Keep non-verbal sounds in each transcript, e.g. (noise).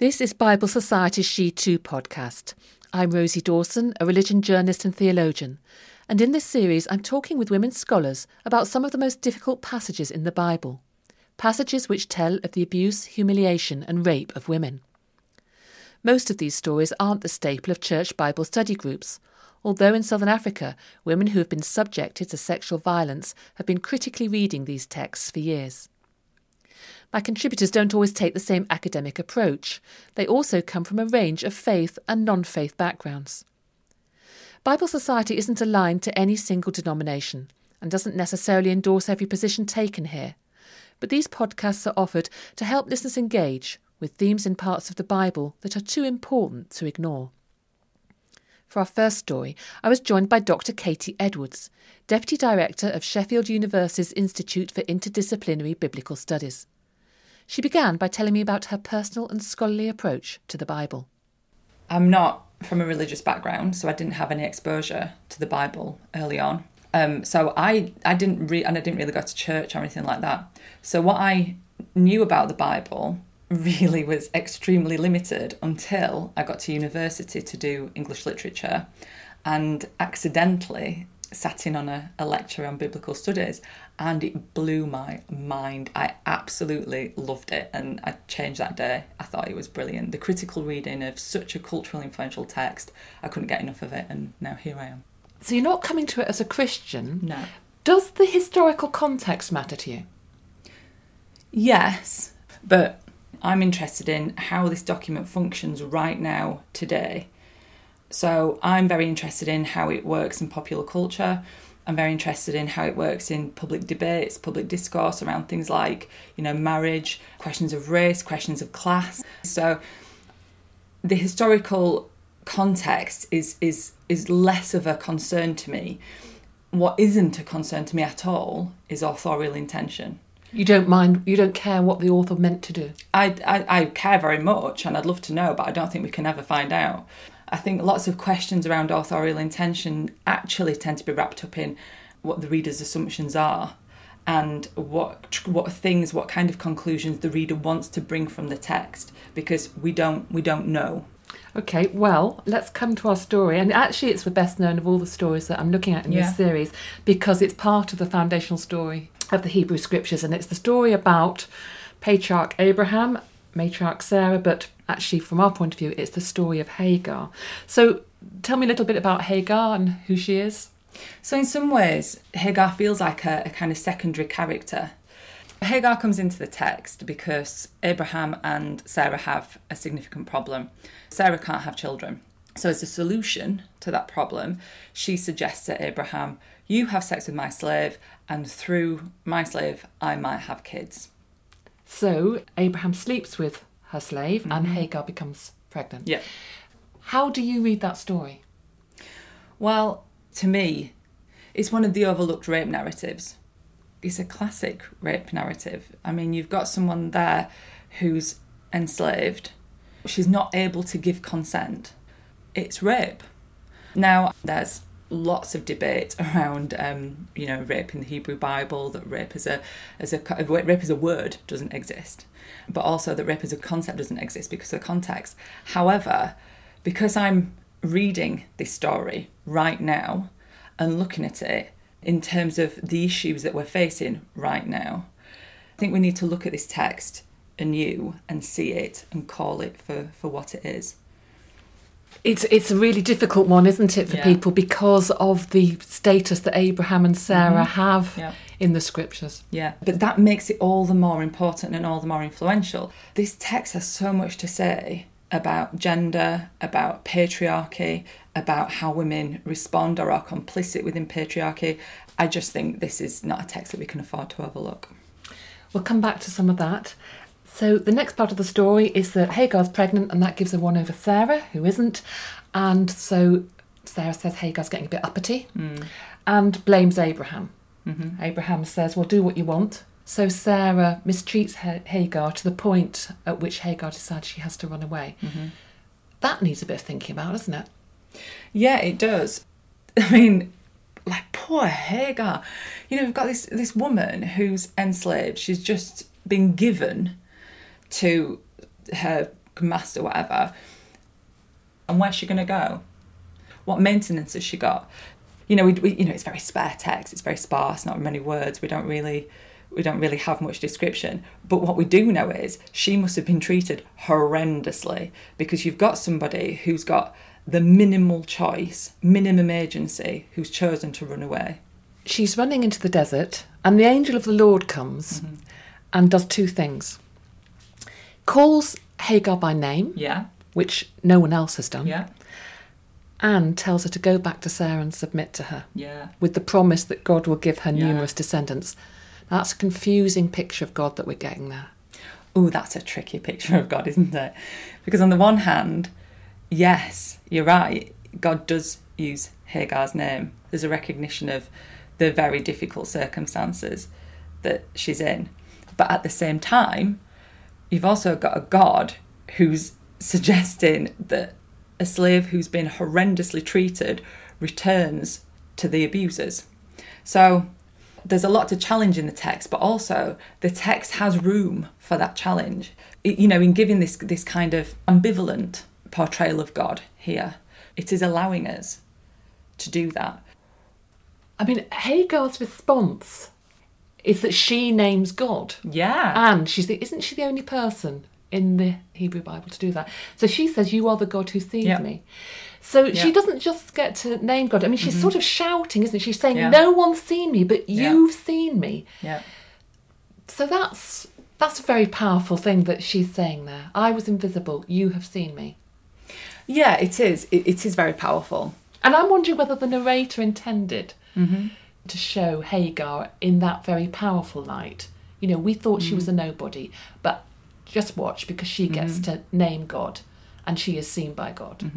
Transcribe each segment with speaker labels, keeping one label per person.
Speaker 1: This is Bible Society's She Too podcast. I'm Rosie Dawson, a religion journalist and theologian, and in this series I'm talking with women scholars about some of the most difficult passages in the Bible, passages which tell of the abuse, humiliation, and rape of women. Most of these stories aren't the staple of church Bible study groups, although in southern Africa, women who have been subjected to sexual violence have been critically reading these texts for years. My contributors don't always take the same academic approach. They also come from a range of faith and non faith backgrounds. Bible Society isn't aligned to any single denomination and doesn't necessarily endorse every position taken here. But these podcasts are offered to help listeners engage with themes in parts of the Bible that are too important to ignore. For our first story, I was joined by Dr. Katie Edwards, Deputy Director of Sheffield University's Institute for Interdisciplinary Biblical Studies. She began by telling me about her personal and scholarly approach to the Bible.
Speaker 2: I'm not from a religious background, so I didn't have any exposure to the Bible early on. Um, so I, I didn't re- and I didn't really go to church or anything like that. So what I knew about the Bible (laughs) really was extremely limited until I got to university to do English literature and accidentally sat in on a, a lecture on biblical studies and it blew my mind. I absolutely loved it and I changed that day. I thought it was brilliant. The critical reading of such a culturally influential text, I couldn't get enough of it and now here I am.
Speaker 1: So you're not coming to it as a Christian?
Speaker 2: No.
Speaker 1: Does the historical context matter to you?
Speaker 2: Yes, but I'm interested in how this document functions right now, today. So I'm very interested in how it works in popular culture. I'm very interested in how it works in public debates, public discourse around things like, you know, marriage, questions of race, questions of class. So the historical context is is is less of a concern to me. What isn't a concern to me at all is authorial intention.
Speaker 1: You don't mind, you don't care what the author meant to do?
Speaker 2: I, I, I care very much and I'd love to know, but I don't think we can ever find out. I think lots of questions around authorial intention actually tend to be wrapped up in what the reader's assumptions are and what what things what kind of conclusions the reader wants to bring from the text because we don't we don't know
Speaker 1: Okay, well, let's come to our story. And actually, it's the best known of all the stories that I'm looking at in
Speaker 2: Yeah.
Speaker 1: this series because it's part of the foundational story of the Hebrew Scriptures. And it's the story about patriarch Abraham, matriarch Sarah, but actually, from our point of view, it's the story of Hagar. So tell me a little bit about Hagar and who she is.
Speaker 2: So, in some ways, Hagar feels like a, a kind of secondary character. Hagar comes into the text because Abraham and Sarah have a significant problem. Sarah can't have children. So, as a solution to that problem, she suggests to Abraham, You have sex with my slave, and through my slave, I might have kids.
Speaker 1: So Abraham sleeps with her slave and mm-hmm. Hagar becomes pregnant.
Speaker 2: Yeah.
Speaker 1: How do you read that story?
Speaker 2: Well, to me, it's one of the overlooked rape narratives. It's a classic rape narrative. I mean, you've got someone there who's enslaved, she's not able to give consent. It's rape. Now, there's lots of debate around, um, you know, rape in the Hebrew Bible. That rape as a as a rape as a word doesn't exist, but also that rape as a concept doesn't exist because of the context. However, because I'm reading this story right now and looking at it in terms of the issues that we're facing right now, I think we need to look at this text anew and see it and call it for, for what it is.
Speaker 1: It's it's a really difficult one, isn't it, for
Speaker 2: Yeah.
Speaker 1: people because of the status that Abraham and Sarah have
Speaker 2: Mm-hmm. Yeah.
Speaker 1: in the scriptures.
Speaker 2: Yeah, but that makes it all the more important and all the more influential. This text has so much to say about gender, about patriarchy, about how women respond or are complicit within patriarchy. I just think this is not a text that we can afford to overlook.
Speaker 1: We'll come back to some of that. So the next part of the story is that Hagar's pregnant and that gives her one over Sarah, who isn't. And so Sarah says Hagar's getting a bit uppity hmm. and blames Abraham. Mm-hmm. Abraham says, Well, do what you want. So Sarah mistreats Hagar to the point at which Hagar decides she has to run away. Mm-hmm. That needs a bit of thinking about, doesn't it?
Speaker 2: Yeah, it does. I mean, like poor Hagar. You know, we've got this this woman who's enslaved. She's just been given to her master whatever. And where's she going to go? What maintenance has she got? You know, we, we, you know, it's very spare text. It's very sparse, not many words. We don't really, we don't really have much description. But what we do know is she must have been treated horrendously because you've got somebody who's got the minimal choice, minimum agency, who's chosen to run away.
Speaker 1: She's running into the desert, and the angel of the Lord comes
Speaker 2: Mm-hmm.
Speaker 1: and does two things calls Hagar by name,
Speaker 2: Yeah,
Speaker 1: which no one else has done,
Speaker 2: yeah,
Speaker 1: and tells her to go back to Sarah and submit to her
Speaker 2: yeah.
Speaker 1: with the promise that God will give her
Speaker 2: Yeah.
Speaker 1: numerous descendants. That's a confusing picture of God that we're getting there.
Speaker 2: Oh, that's a tricky picture of God, isn't it? Because on the one hand, yes, you're right. God does use Hagar's name. There's a recognition of the very difficult circumstances that she's in. But at the same time, you've also got a God who's suggesting that a slave who's been horrendously treated returns to the abusers. So there's a lot to challenge in the text, but also the text has room for that challenge. It- you know, in giving this this kind of ambivalent portrayal of God here, it is allowing us to do that.
Speaker 1: I mean, Hagar's response is that she names God.
Speaker 2: Yeah.
Speaker 1: And she's the, isn't she the only person in the Hebrew Bible to do that? So she says, "You are the God who sees
Speaker 2: Yeah.
Speaker 1: me." So she doesn't just get to name God. I mean, she's sort of shouting, isn't she? She's saying,
Speaker 2: Yeah.
Speaker 1: "No one's seen me, but
Speaker 2: Yeah.
Speaker 1: you've seen me."
Speaker 2: yeah.
Speaker 1: So that's that's a very powerful thing that she's saying there. I was invisible. You have seen me.
Speaker 2: Yeah, it is. It, it is very powerful.
Speaker 1: And I'm wondering whether the narrator intended
Speaker 2: Mm-hmm.
Speaker 1: To show Hagar in that very powerful light. You know, we thought she was
Speaker 2: Mm.
Speaker 1: a nobody, but just watch because she gets
Speaker 2: Mm-hmm.
Speaker 1: to name God and she is seen by God.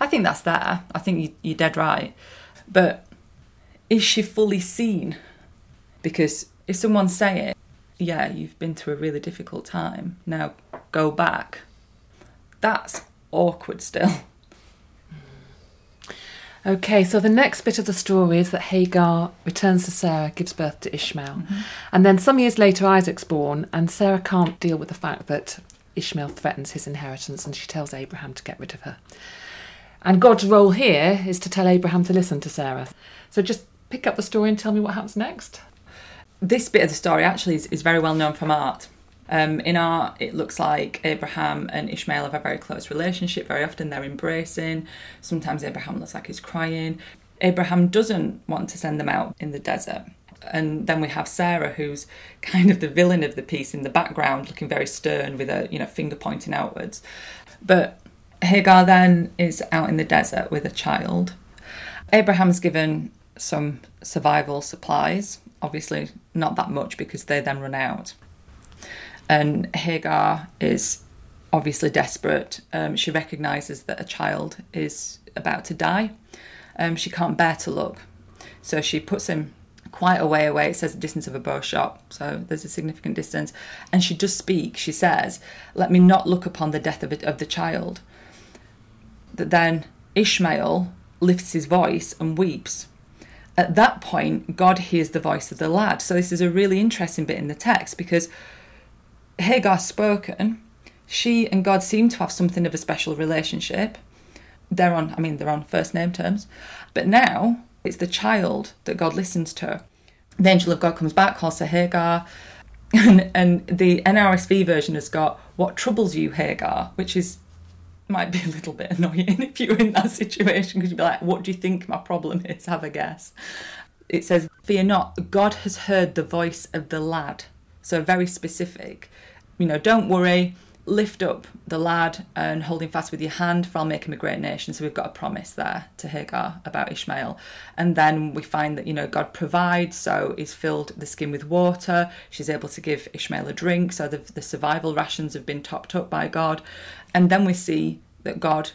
Speaker 2: I think that's there. I think you, you're dead right. But is she fully seen? Because if someone's saying, yeah, you've been through a really difficult time, now go back, that's awkward still.
Speaker 1: Okay, so the next bit of the story is that Hagar returns to Sarah, gives birth to Ishmael. Mm-hmm. And then some years later, Isaac's born, and Sarah can't deal with the fact that Ishmael threatens his inheritance, and she tells Abraham to get rid of her. And God's role here is to tell Abraham to listen to Sarah. So just pick up the story and tell me what happens next.
Speaker 2: This bit of the story actually is, is very well known from art. Um, in art, it looks like Abraham and Ishmael have a very close relationship. Very often they're embracing. Sometimes Abraham looks like he's crying. Abraham doesn't want to send them out in the desert. And then we have Sarah, who's kind of the villain of the piece in the background, looking very stern with a you know finger pointing outwards. But Hagar then is out in the desert with a child. Abraham's given some survival supplies, obviously not that much because they then run out. And Hagar is obviously desperate. Um, she recognises that a child is about to die. Um, she can't bear to look. So she puts him quite a way away. It says a distance of a bow shot, so there's a significant distance. And she does speak. She says, Let me not look upon the death of, it, of the child. That then Ishmael lifts his voice and weeps. At that point, God hears the voice of the lad. So this is a really interesting bit in the text because Hagar's spoken. She and God seem to have something of a special relationship. They're on, I mean, they're on first name terms. But now it's the child that God listens to. The angel of God comes back, calls her Hagar, (laughs) and, and the NRSV version has got "What troubles you, Hagar," which is might be a little bit annoying (laughs) if you're in that situation because you'd be like, "What do you think my problem is?" Have a guess. It says, "Fear not, God has heard the voice of the lad." So very specific. You know, don't worry. Lift up the lad and hold him fast with your hand, for I'll make him a great nation. So we've got a promise there to Hagar about Ishmael. And then we find that, you know, God provides, so he's filled the skin with water. She's able to give Ishmael a drink, so the, the survival rations have been topped up by God. And then we see that God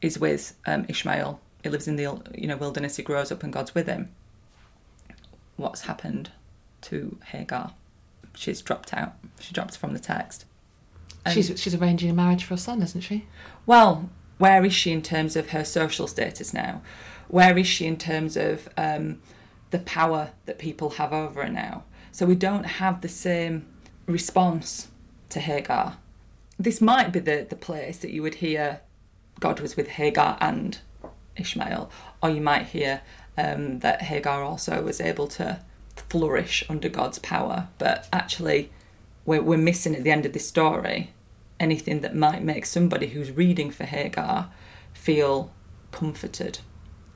Speaker 2: is with um, Ishmael. He lives in the you know wilderness. He grows up, and God's with him. What's happened to Hagar? She's dropped out. She dropped from the text. And-
Speaker 1: she's, she's arranging a marriage for her son, isn't she?
Speaker 2: well, where is she in terms of her social status now? Where is she in terms of um, the power that people have over her now? So we don't have the same response to Hagar this might be the, the place that you would hear God was with Hagar and Ishmael, or you might hear um, that Hagar also was able to flourish under God's power. But actually, we're, we're missing at the end of this story anything that might make somebody who's reading for Hagar feel comforted,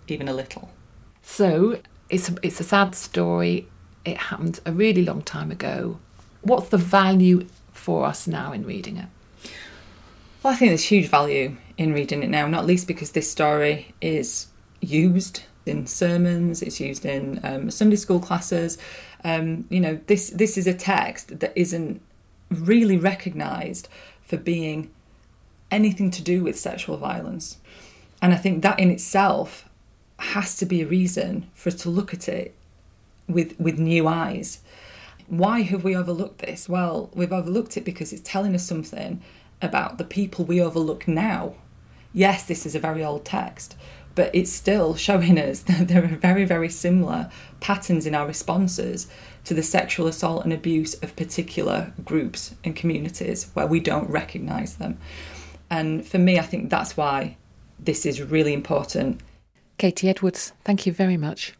Speaker 2: even a little.
Speaker 1: So it's a, it's a sad story. It happened a really long time ago. What's the value for us now in reading it?
Speaker 2: Well, I think there's huge value in reading it now, not least because this story is used in sermons, it's used in um, Sunday school classes. Um, you know, this this is a text that isn't really recognised for being anything to do with sexual violence, and I think that in itself has to be a reason for us to look at it with with new eyes. Why have we overlooked this? Well, we've overlooked it because it's telling us something about the people we overlook now. Yes, this is a very old text, but it's still showing us (laughs) that there are very, very similar patterns in our responses to the sexual assault and abuse of particular groups and communities where we don't recognise them. And for me, I think that's why this is really important.
Speaker 1: Katie Edwards, thank you very much.